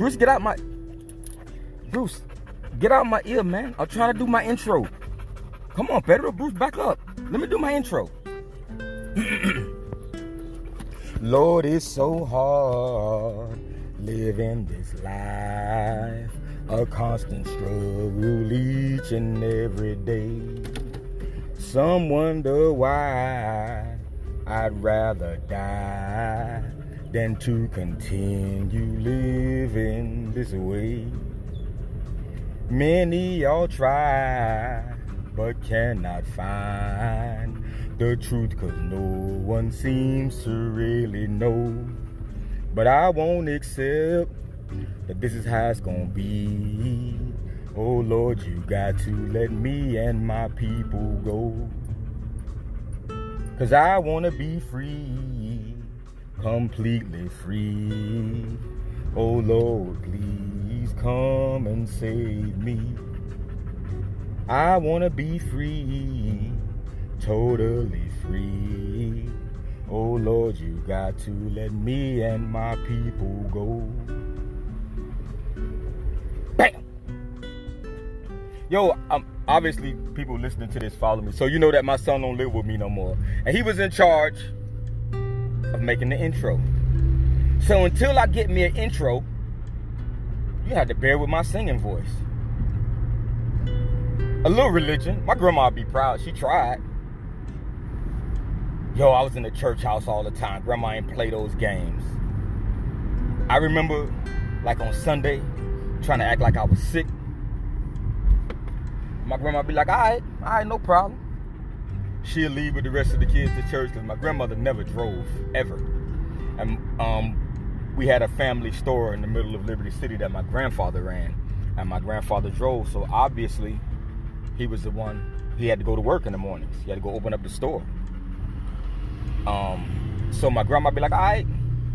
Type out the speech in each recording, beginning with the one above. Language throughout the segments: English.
Bruce, get out my. Bruce, get out my ear, man. I'm trying to do my intro. Come on, Pedro. Bruce, back up. Let me do my intro. Lord, it's so hard living this life. A constant struggle each and every day. Some wonder why I'd rather die than to continue living this way. Many all try, but cannot find the truth, cause no one seems to really know. But I won't accept that this is how it's gonna be. Oh Lord, you got to let me and my people go. Cause I wanna be free, completely free. Oh Lord, please come and save me. I wanna be free, totally free. Oh Lord, you got to let me and my people go. Bam! Yo, um, obviously people listening to this follow me, so you know that my son don't live with me no more, and he was in charge of making the intro. So until I get me an intro, you had to bear with my singing voice. A little religion. My grandma would be proud. She tried. Yo, I was in the church house all the time. Grandma ain't play those games. I remember, like on Sunday, trying to act like I was sick. My grandma be like, all right, all right, no problem. She'll leave with the rest of the kids to church because my grandmother never drove, ever. And um, we had a family store in the middle of Liberty City that my grandfather ran. And my grandfather drove, so obviously he was the one, he had to go to work in the mornings. He had to go open up the store. Um, so my grandma be like, all right,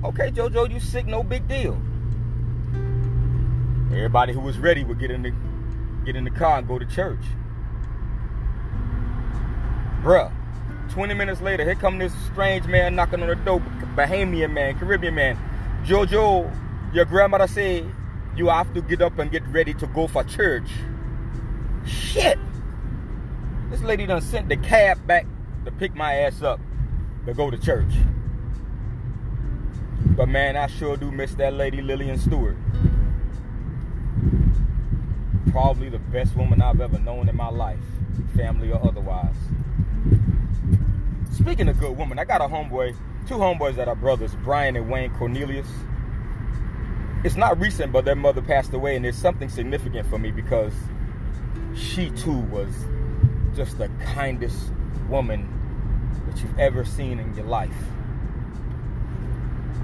okay, Jojo, you sick, no big deal. Everybody who was ready would get in the get in the car and go to church. Bruh, 20 minutes later, here come this strange man knocking on the door, Bahamian man, Caribbean man. Jojo, your grandmother say you have to get up and get ready to go for church. Shit. This lady done sent the cab back to pick my ass up to go to church. But man, I sure do miss that lady Lillian Stewart. Probably the best woman I've ever known in my life, family or otherwise. Speaking of good woman, I got a homeboy, two homeboys that are brothers, Brian and Wayne Cornelius. It's not recent, but their mother passed away, and it's something significant for me because she too was just the kindest woman that you've ever seen in your life.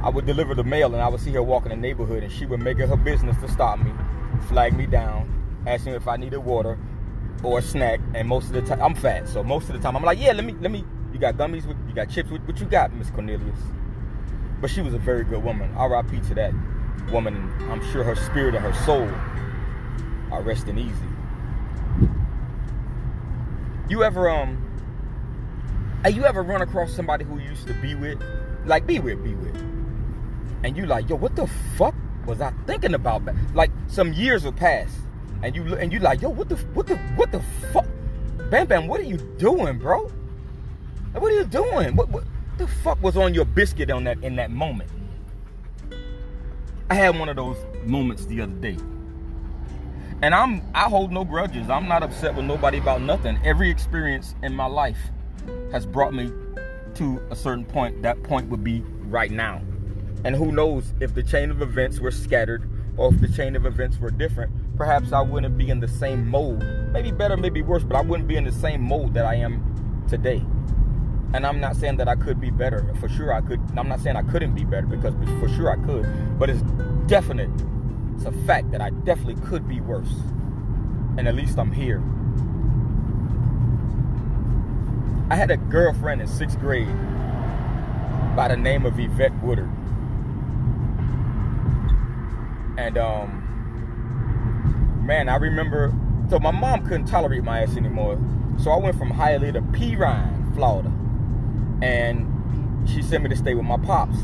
I would deliver the mail and I would see her walk in the neighborhood and she would make it her business to stop me, flag me down, ask me if I needed water or a snack. And most of the time, I'm fat, so most of the time I'm like, yeah, let me, let me. You got gummies? You got chips? What, what you got, Miss Cornelius? But she was a very good woman. R.I.P. to that woman. I'm sure her spirit and her soul are resting easy. You ever um? You ever run across somebody who you used to be with, like be with, be with, and you like, yo, what the fuck was I thinking about? Like some years will pass, and you and you like, yo, what the what the what the fuck, Bam Bam, what are you doing, bro? Like, what are you doing? What what the fuck was on your biscuit on that in that moment? I had one of those moments the other day. And I'm I hold no grudges. I'm not upset with nobody about nothing. Every experience in my life has brought me to a certain point. That point would be right now. And who knows if the chain of events were scattered or if the chain of events were different, perhaps I wouldn't be in the same mode. Maybe better, maybe worse, but I wouldn't be in the same mode that I am today. And I'm not saying that I could be better. For sure I could. I'm not saying I couldn't be better because for sure I could. But it's definite. It's a fact that I definitely could be worse. And at least I'm here. I had a girlfriend in sixth grade by the name of Yvette Woodard. And um man, I remember so my mom couldn't tolerate my ass anymore. So I went from Hialeah to Perrine, Florida. And she sent me to stay with my pops.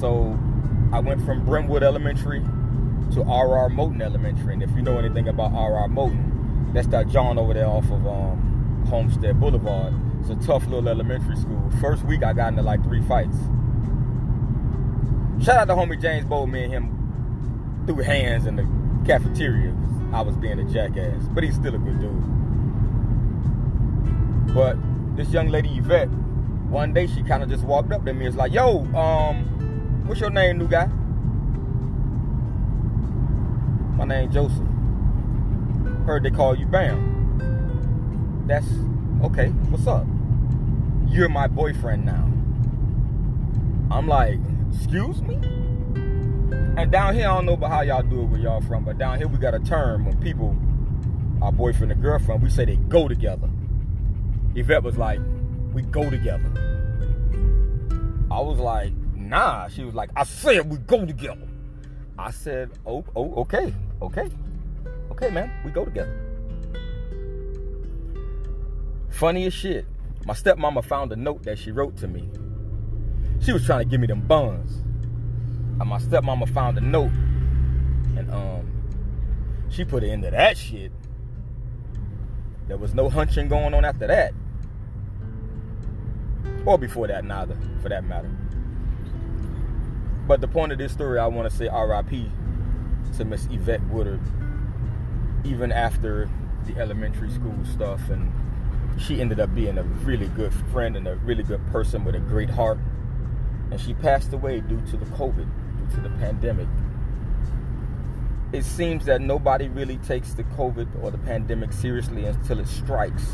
So I went from Brentwood Elementary to R.R. Moton Elementary. And if you know anything about R.R. Moton, that's that John over there off of um, Homestead Boulevard. It's a tough little elementary school. First week, I got into like three fights. Shout out to homie James Bowl, me and him threw hands in the cafeteria I was being a jackass. But he's still a good dude. But this young lady Yvette, one day she kind of just walked up to me was like, yo, um, what's your name, new guy? My name Joseph. Heard they call you Bam. That's okay, what's up? You're my boyfriend now. I'm like, excuse me? And down here, I don't know about how y'all do it where y'all from, but down here we got a term when people our boyfriend and girlfriend, we say they go together. Yvette was like, we go together. I was like, nah. She was like, I said we go together. I said, oh, oh, okay, okay, okay, man, we go together. Funny as shit. My stepmama found a note that she wrote to me. She was trying to give me them buns. And my stepmama found a note. And um she put it into that shit. There was no hunching going on after that. Or before that, neither, for that matter. But the point of this story, I want to say RIP to Miss Yvette Woodard. Even after the elementary school stuff, and she ended up being a really good friend and a really good person with a great heart. And she passed away due to the COVID, due to the pandemic. It seems that nobody really takes the COVID or the pandemic seriously until it strikes.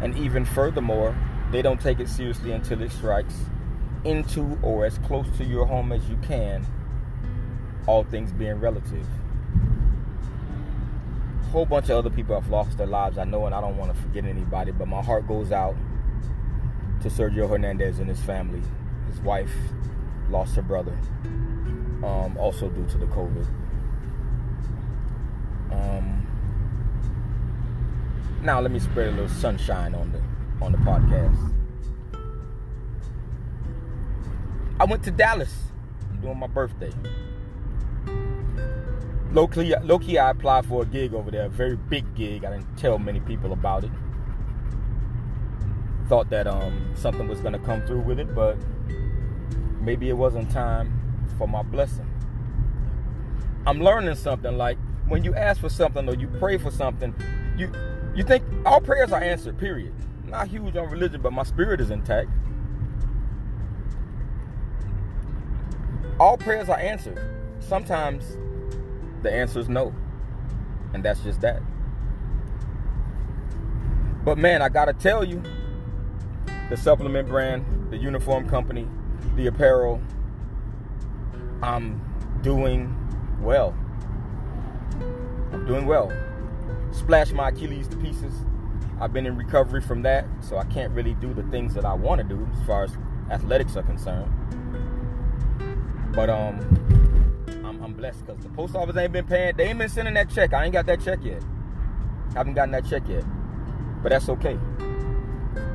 And even furthermore, they don't take it seriously until it strikes into or as close to your home as you can, all things being relative. A whole bunch of other people have lost their lives, I know, and I don't want to forget anybody, but my heart goes out to Sergio Hernandez and his family. His wife lost her brother, um, also due to the COVID. Um, now let me spread a little sunshine on the on the podcast. I went to Dallas during my birthday. Low key, I applied for a gig over there, a very big gig. I didn't tell many people about it. Thought that um, something was gonna come through with it, but maybe it wasn't time for my blessing. I'm learning something like when you ask for something or you pray for something, you you think all prayers are answered, period. Not huge on religion, but my spirit is intact. All prayers are answered. Sometimes the answer is no. And that's just that. But man, I gotta tell you, the supplement brand, the uniform company, the apparel, I'm doing well. I'm doing well. Splashed my Achilles to pieces. I've been in recovery from that, so I can't really do the things that I want to do as far as athletics are concerned. But um, I'm, I'm blessed because the post office ain't been paying. They ain't been sending that check. I ain't got that check yet. Haven't gotten that check yet. But that's okay.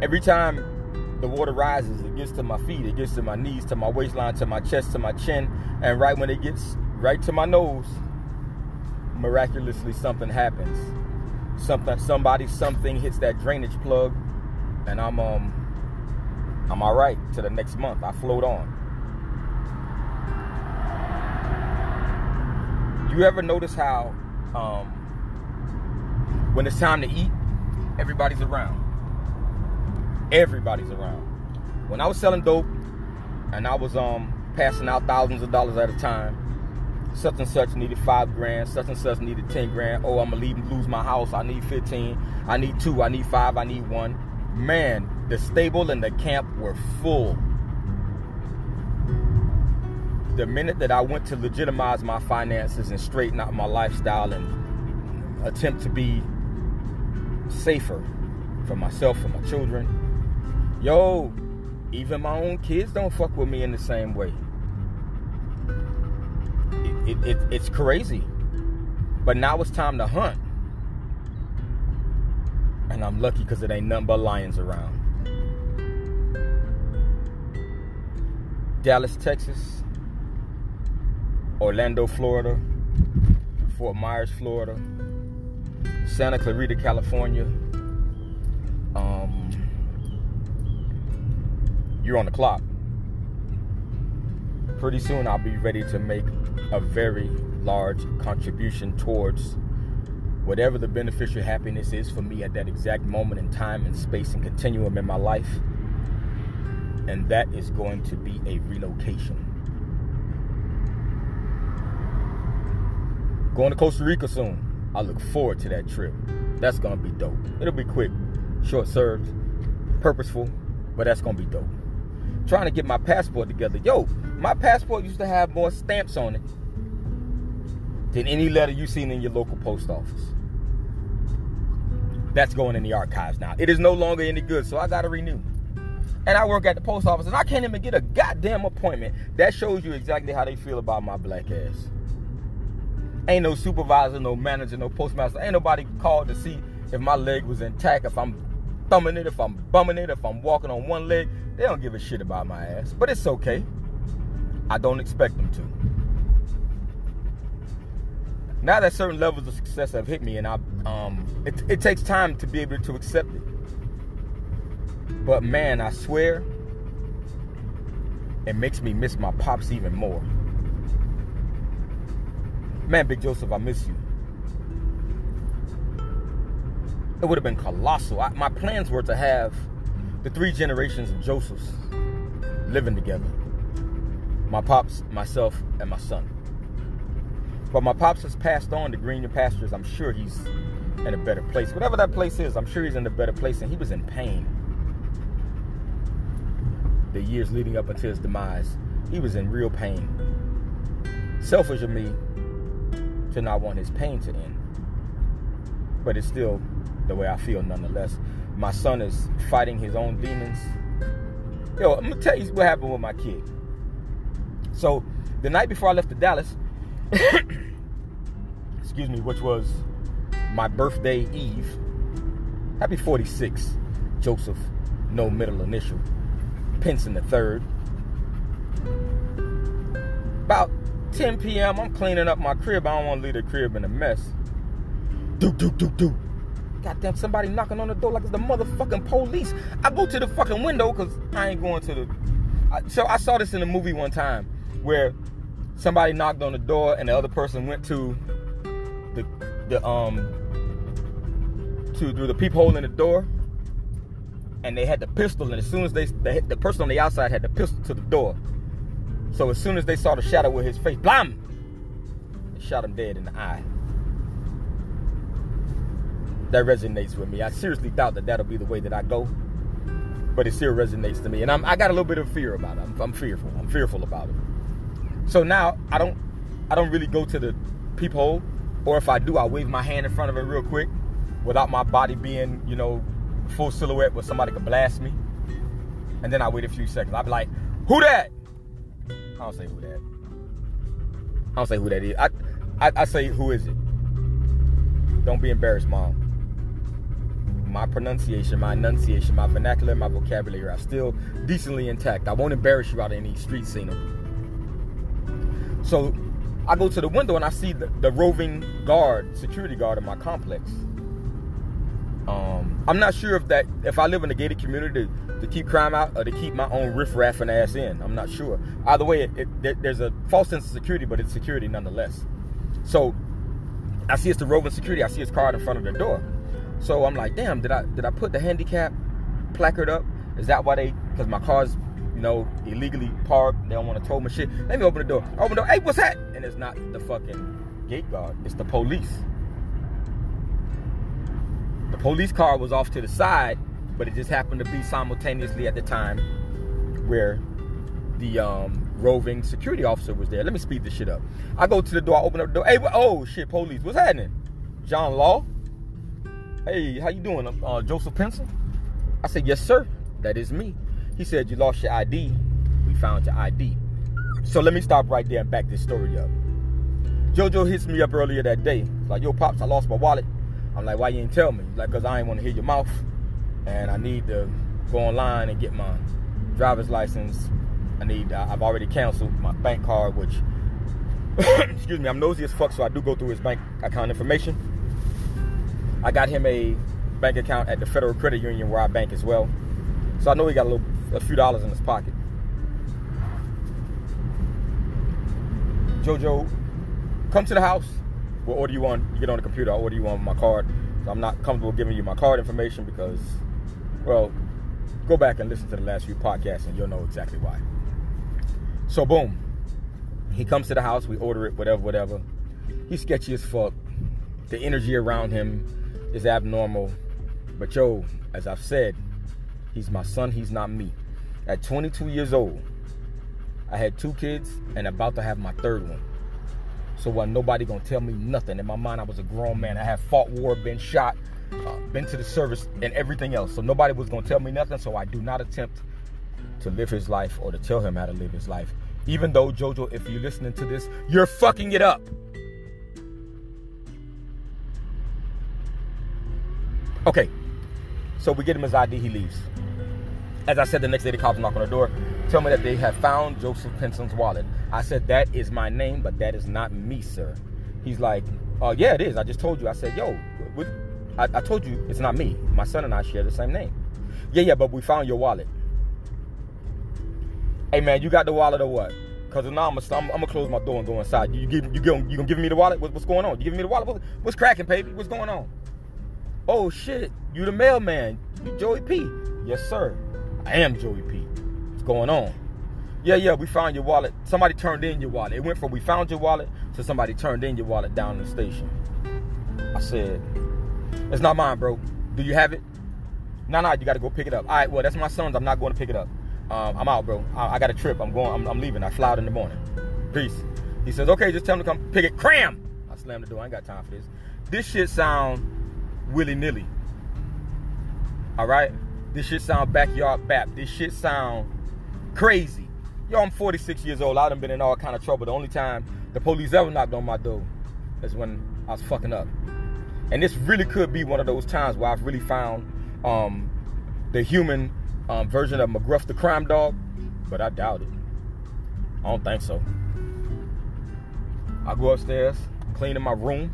Every time the water rises, it gets to my feet, it gets to my knees, to my waistline, to my chest, to my chin, and right when it gets right to my nose, miraculously something happens. Something, somebody, something hits that drainage plug, and I'm um, I'm all right to the next month. I float on. You ever notice how um, when it's time to eat, everybody's around. Everybody's around. When I was selling dope and I was um, passing out thousands of dollars at a time, such and such needed five grand, such and such needed ten grand. Oh, I'm gonna leave lose my house. I need fifteen. I need two. I need five. I need one. Man, the stable and the camp were full the minute that I went to legitimize my finances and straighten out my lifestyle and attempt to be safer for myself and my children, yo, even my own kids don't fuck with me in the same way. It, it, it, it's crazy. But now it's time to hunt. And I'm lucky because it ain't nothing but lions around. Dallas, Texas, Orlando, Florida, Fort Myers, Florida, Santa Clarita, California. Um, you're on the clock. Pretty soon, I'll be ready to make a very large contribution towards whatever the beneficial happiness is for me at that exact moment in time and space and continuum in my life. And that is going to be a relocation. Going to Costa Rica soon. I look forward to that trip. That's gonna be dope. It'll be quick, short served, purposeful, but that's gonna be dope. Trying to get my passport together. Yo, my passport used to have more stamps on it than any letter you've seen in your local post office. That's going in the archives now. It is no longer any good, so I gotta renew. And I work at the post office and I can't even get a goddamn appointment. That shows you exactly how they feel about my black ass. Ain't no supervisor, no manager, no postmaster. Ain't nobody called to see if my leg was intact, if I'm thumbing it, if I'm bumming it, if I'm walking on one leg. They don't give a shit about my ass. But it's okay. I don't expect them to. Now that certain levels of success have hit me, and I, um, it, it takes time to be able to accept it. But man, I swear, it makes me miss my pops even more. Man, Big Joseph, I miss you. It would have been colossal. I, my plans were to have the three generations of Josephs living together my pops, myself, and my son. But my pops has passed on to greener pastures. I'm sure he's in a better place. Whatever that place is, I'm sure he's in a better place, and he was in pain. The years leading up until his demise, he was in real pain. Selfish of me to not want his pain to end. But it's still the way I feel nonetheless. My son is fighting his own demons. Yo, I'm gonna tell you what happened with my kid. So the night before I left to Dallas, excuse me, which was my birthday eve. Happy 46, Joseph, no middle initial, Pinson the third. About 10 p.m. I'm cleaning up my crib. I don't want to leave the crib in a mess. Do do do do. Goddamn, somebody knocking on the door like it's the motherfucking police. I go to the fucking window because I ain't going to the. I, so I saw this in a movie one time where somebody knocked on the door and the other person went to the the um to through the peephole in the door and they had the pistol and as soon as they the, person on the outside had the pistol to the door so as soon as they saw the shadow with his face, blam! They shot him dead in the eye. That resonates with me. I seriously doubt that that'll be the way that I go, but it still resonates to me. And I'm, I got a little bit of fear about it. I'm, I'm fearful. I'm fearful about it. So now I don't, I don't really go to the peephole, or if I do, I wave my hand in front of it real quick, without my body being, you know, full silhouette where somebody could blast me. And then I wait a few seconds. I'll be like, "Who that?" I don't say who that. I don't say who that is. I, I, I say who is it? Don't be embarrassed, mom. My pronunciation, my enunciation, my vernacular, my vocabulary are still decently intact. I won't embarrass you out of any street scene. So I go to the window and I see the, the roving guard, security guard in my complex. Um, I'm not sure if that if I live in a gated community to, to keep crime out or to keep my own riff-raffing ass in. I'm not sure. Either way, it, it, there's a false sense of security, but it's security nonetheless. So I see it's the roving security. I see his card in front of the door. So I'm like, damn, did I did I put the handicap placard up? Is that why they? Because my car's you know illegally parked. They don't want to tow my shit. Let me open the door. I open the door. Hey, what's that? And it's not the fucking gate guard. It's the police. The police car was off to the side, but it just happened to be simultaneously at the time where the um, roving security officer was there. Let me speed this shit up. I go to the door, I open up the door. Hey, oh shit, police, what's happening? John Law? Hey, how you doing? Uh, Joseph Pinson? I said, yes, sir. That is me. He said, you lost your ID. We found your ID. So let me stop right there and back this story up. Jojo hits me up earlier that day. Like, yo, Pops, I lost my wallet. I'm like, why you ain't tell me? like, cause I ain't want to hear your mouth, and I need to go online and get my driver's license. I need. Uh, I've already canceled my bank card, which excuse me, I'm nosy as fuck, so I do go through his bank account information. I got him a bank account at the Federal Credit Union where I bank as well. So I know he got a little a few dollars in his pocket. Jojo, come to the house. We'll order you one. You get on the computer, I'll order you one with my card. So I'm not comfortable giving you my card information because, well, go back and listen to the last few podcasts and you'll know exactly why. So boom. He comes to the house, we order it, whatever, whatever. He's sketchy as fuck. The energy around him is abnormal. But yo, as I've said, he's my son, he's not me. At 22 years old, I had two kids and about to have my third one. So wasn't nobody gonna tell me nothing. In my mind, I was a grown man. I had fought war, been shot, uh, been to the service, and everything else. So nobody was gonna tell me nothing. So I do not attempt to live his life or to tell him how to live his life. Even though Jojo, if you're listening to this, you're fucking it up. Okay, so we get him his ID. He leaves. As I said, the next day the cops knock on the door, tell me that they have found Joseph Pinson's wallet. I said, that is my name, but that is not me, sir. He's like, oh, yeah, it is. I just told you. I said, yo? I, I told you it's not me. My son and I share the same name. Yeah, yeah, but we found your wallet. Hey, man, you got the wallet or what? Cause now I'm gonna, I'm, I'm close my door and go inside. You, give you give you gonna give me the wallet? What, what's going on? You giving me the wallet? What, what's cracking, baby? What's going on? Oh shit, you the mailman? You Joey P? Yes, sir. I am Joey P. What's going on? Yeah, yeah, we found your wallet. Somebody turned in your wallet. It went from we found your wallet to somebody turned in your wallet down in the station. I said, it's not mine, bro. Do you have it? No, no, you got to go pick it up. All right, well, that's my son's. I'm not going to pick it up. Um, I'm out, bro. I, I, got a trip. I'm going. I'm, I'm, leaving. I fly out in the morning. Peace. He says, okay, just tell him to come pick it. Cram. I slammed the door. I ain't got time for this. This shit sound willy nilly. All right. This shit sound backyard bap. This shit sound crazy. Yo, I'm 46 years old. I done been in all kind of trouble. The only time the police ever knocked on my door is when I was fucking up. And this really could be one of those times where I've really found um, the human um, version of McGruff the crime dog, but I doubt it. I don't think so. I go upstairs, cleaning my room,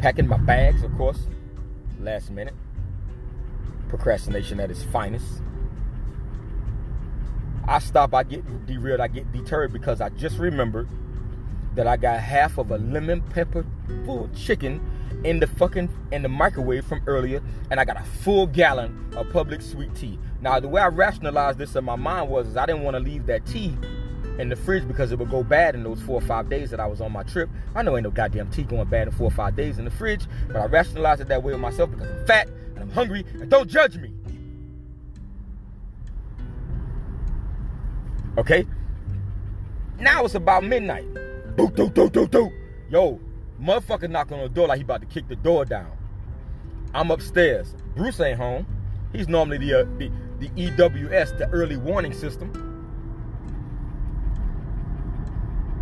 packing my bags, of course, last minute. Procrastination at its finest. I stop, I get derailed, I get deterred because I just remembered that I got half of a lemon pepper full chicken in the fucking in the microwave from earlier, and I got a full gallon of Publix sweet tea. Now the way I rationalized this in my mind was I didn't want to leave that tea in the fridge because it would go bad in those four or five days that I was on my trip. I know ain't no goddamn tea going bad in four or five days in the fridge, but I rationalized it that way with myself because I'm fat and I'm hungry and don't judge me. Okay? Now it's about midnight. Doot, doot, doot, doot, doot. Yo, motherfucker knock on the door like he about to kick the door down. I'm upstairs. Bruce ain't home. He's normally the, uh, the, the EWS, the early warning system.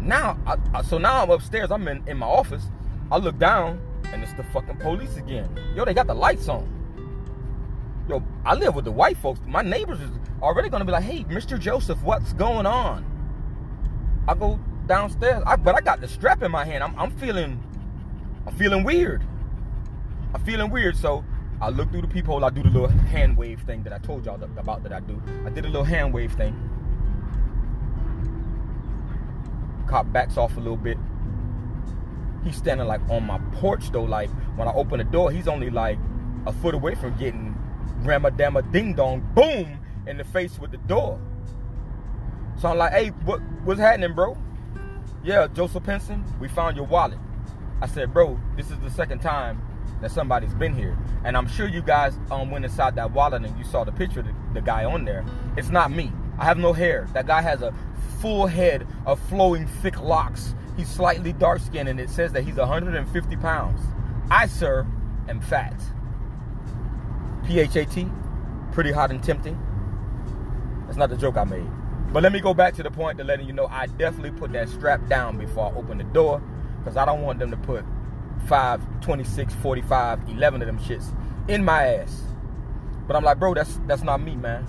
Now, I, so now I'm upstairs. I'm in, in my office. I look down, and it's the fucking police again. Yo, they got the lights on. Yo, I live with the white folks. My neighbors is already gonna be like, "Hey, Mr. Joseph, what's going on?" I go downstairs, I, but I got the strap in my hand. I'm, I'm feeling, I'm feeling weird. I'm feeling weird. So I look through the peephole. I do the little hand wave thing that I told y'all about that I do. I did a little hand wave thing. Cop backs off a little bit. He's standing like on my porch though. Like when I open the door, he's only like a foot away from getting grandma damma ding dong boom in the face with the door. So I'm like, hey, what what's happening, bro? Yeah, Joseph Pinson, we found your wallet. I said, bro, this is the second time that somebody's been here. And I'm sure you guys um, went inside that wallet and you saw the picture of the, the guy on there. It's not me. I have no hair. That guy has a full head of flowing thick locks. He's slightly dark skinned and it says that he's 150 pounds. I, sir, am fat. PHAT, pretty hot and tempting. That's not the joke I made. But let me go back to the point to letting you know I definitely put that strap down before I open the door because I don't want them to put 5, 26, 45, 11 of them shits in my ass. But I'm like, bro, that's that's not me, man.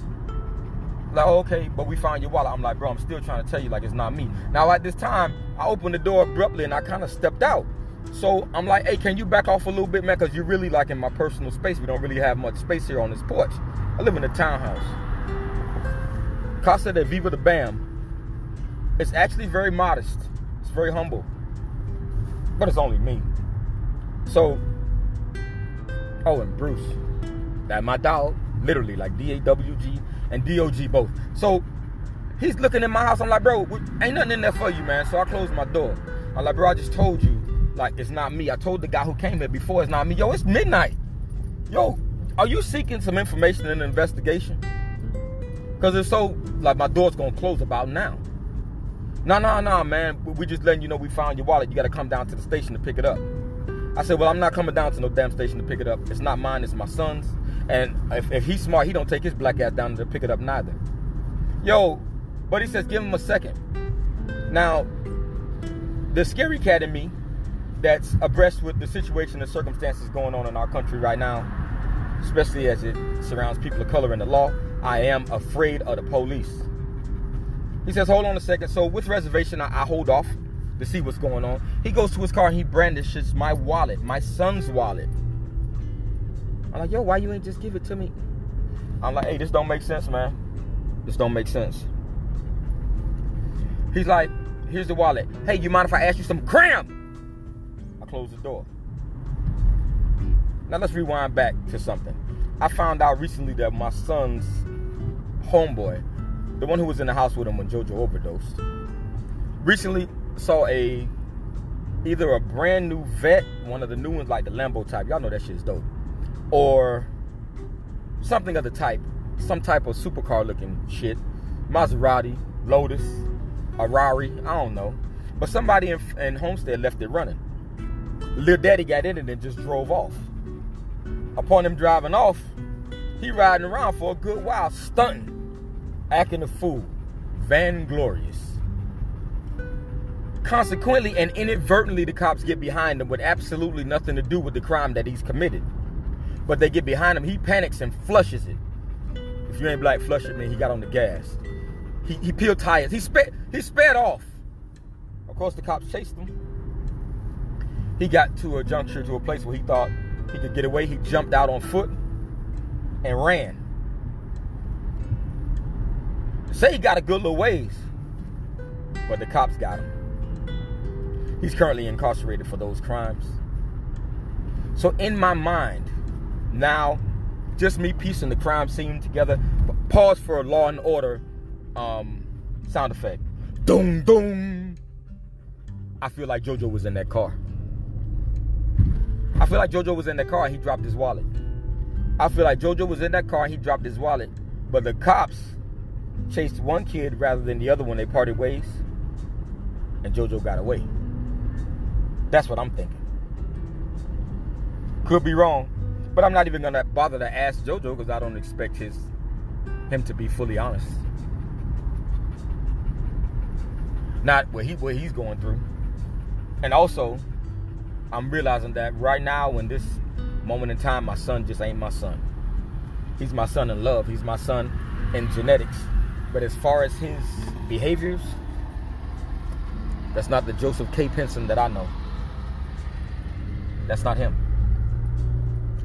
Like, oh, okay, but we found your wallet. I'm like, bro, I'm still trying to tell you, like, it's not me. Now, at this time, I opened the door abruptly and I kind of stepped out. So I'm like, hey, can you back off a little bit, man? Because you're really like in my personal space. We don't really have much space here on this porch. I live in a townhouse. Casa de Viva de Bam. It's actually very modest. It's very humble. But it's only me. So, oh, and Bruce. That my dog, literally, like D-A-W-G and D-O-G both. So, he's looking in my house. I'm like, bro, ain't nothing in there for you, man. So I closed my door. I'm like, bro, I just told you like it's not me. I told the guy who came here before it's not me. Yo, it's midnight. Yo, are you seeking some information in an investigation? Cause it's so like my door's gonna close about now. No, no, no, man. We just letting you know we found your wallet. You gotta come down to the station to pick it up. I said, well, I'm not coming down to no damn station to pick it up. It's not mine. It's my son's. And if, if he's smart, he don't take his black ass down to pick it up neither. Yo, but he says, give him a second. Now, the scary cat in me that's abreast with the situation and circumstances going on in our country right now, especially as it surrounds people of color in the law. I am afraid of the police. He says, Hold on a second. So, with reservation, I, I hold off to see what's going on. He goes to his car and he brandishes my wallet, my son's wallet. I'm like, Yo, why you ain't just give it to me? I'm like, Hey, this don't make sense, man. This don't make sense. He's like, Here's the wallet. Hey, you mind if I ask you some cram? I close the door. Now let's rewind back to something. I found out recently that my son's homeboy, the one who was in the house with him when JoJo overdosed, recently saw a either a brand new Vette, one of the new ones like the Lambo type. Y'all know that shit is dope. Or something of the type, some type of supercar looking shit. Maserati, Lotus, a Rari, I don't know. But somebody in, in Homestead left it running. Lil Daddy got in it and just drove off. Upon him driving off, he riding around for a good while, stunting, acting a fool, vainglorious. Consequently and inadvertently, the cops get behind him with absolutely nothing to do with the crime that he's committed. But they get behind him, he panics and flushes it. If you ain't black, flush it, man. He got on the gas. He, he peeled tires. He sped, he sped off. Of course, the cops chased him he got to a juncture to a place where he thought he could get away. He jumped out on foot and ran. Say he got a good little ways, but the cops got him. He's currently incarcerated for those crimes. So in my mind, now, just me piecing the crime scene together. Pause for a Law and Order um, sound effect. Doom, doom. I feel like JoJo was in that car. I feel like JoJo was in the car he dropped his wallet. I feel like JoJo was in that car he dropped his wallet. But the cops chased one kid rather than the other when they parted ways. And JoJo got away. That's what I'm thinking. Could be wrong. But I'm not even gonna bother to ask JoJo because I don't expect his him to be fully honest. Not what he what he's going through. And also, I'm realizing that right now, in this moment in time, my son just ain't my son. He's my son in love. He's my son in genetics. But as far as his behaviors, that's not the Joseph K. Pinson that I know. That's not him.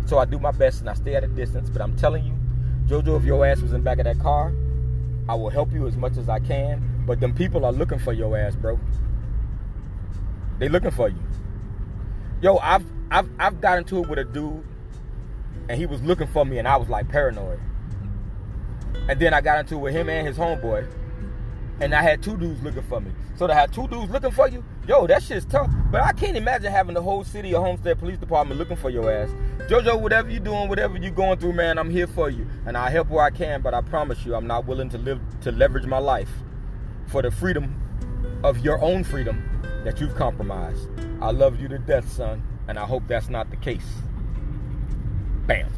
So I do my best and I stay at a distance. But I'm telling you, Jojo, if your ass was in back of that car, I will help you as much as I can. But them people are looking for your ass, bro. They looking for you. Yo, I've I've I've got into it with a dude, and he was looking for me, and I was like paranoid. And then I got into it with him and his homeboy, and I had two dudes looking for me. So to have two dudes looking for you, yo, that shit's tough. But I can't imagine having the whole city of Homestead Police Department looking for your ass. Jojo, whatever you're doing, whatever you're going through, man, I'm here for you, and I help where I can. But I promise you, I'm not willing to live to leverage my life for the freedom of your own freedom that you've compromised. I love you to death, son, and I hope that's not the case. Bam.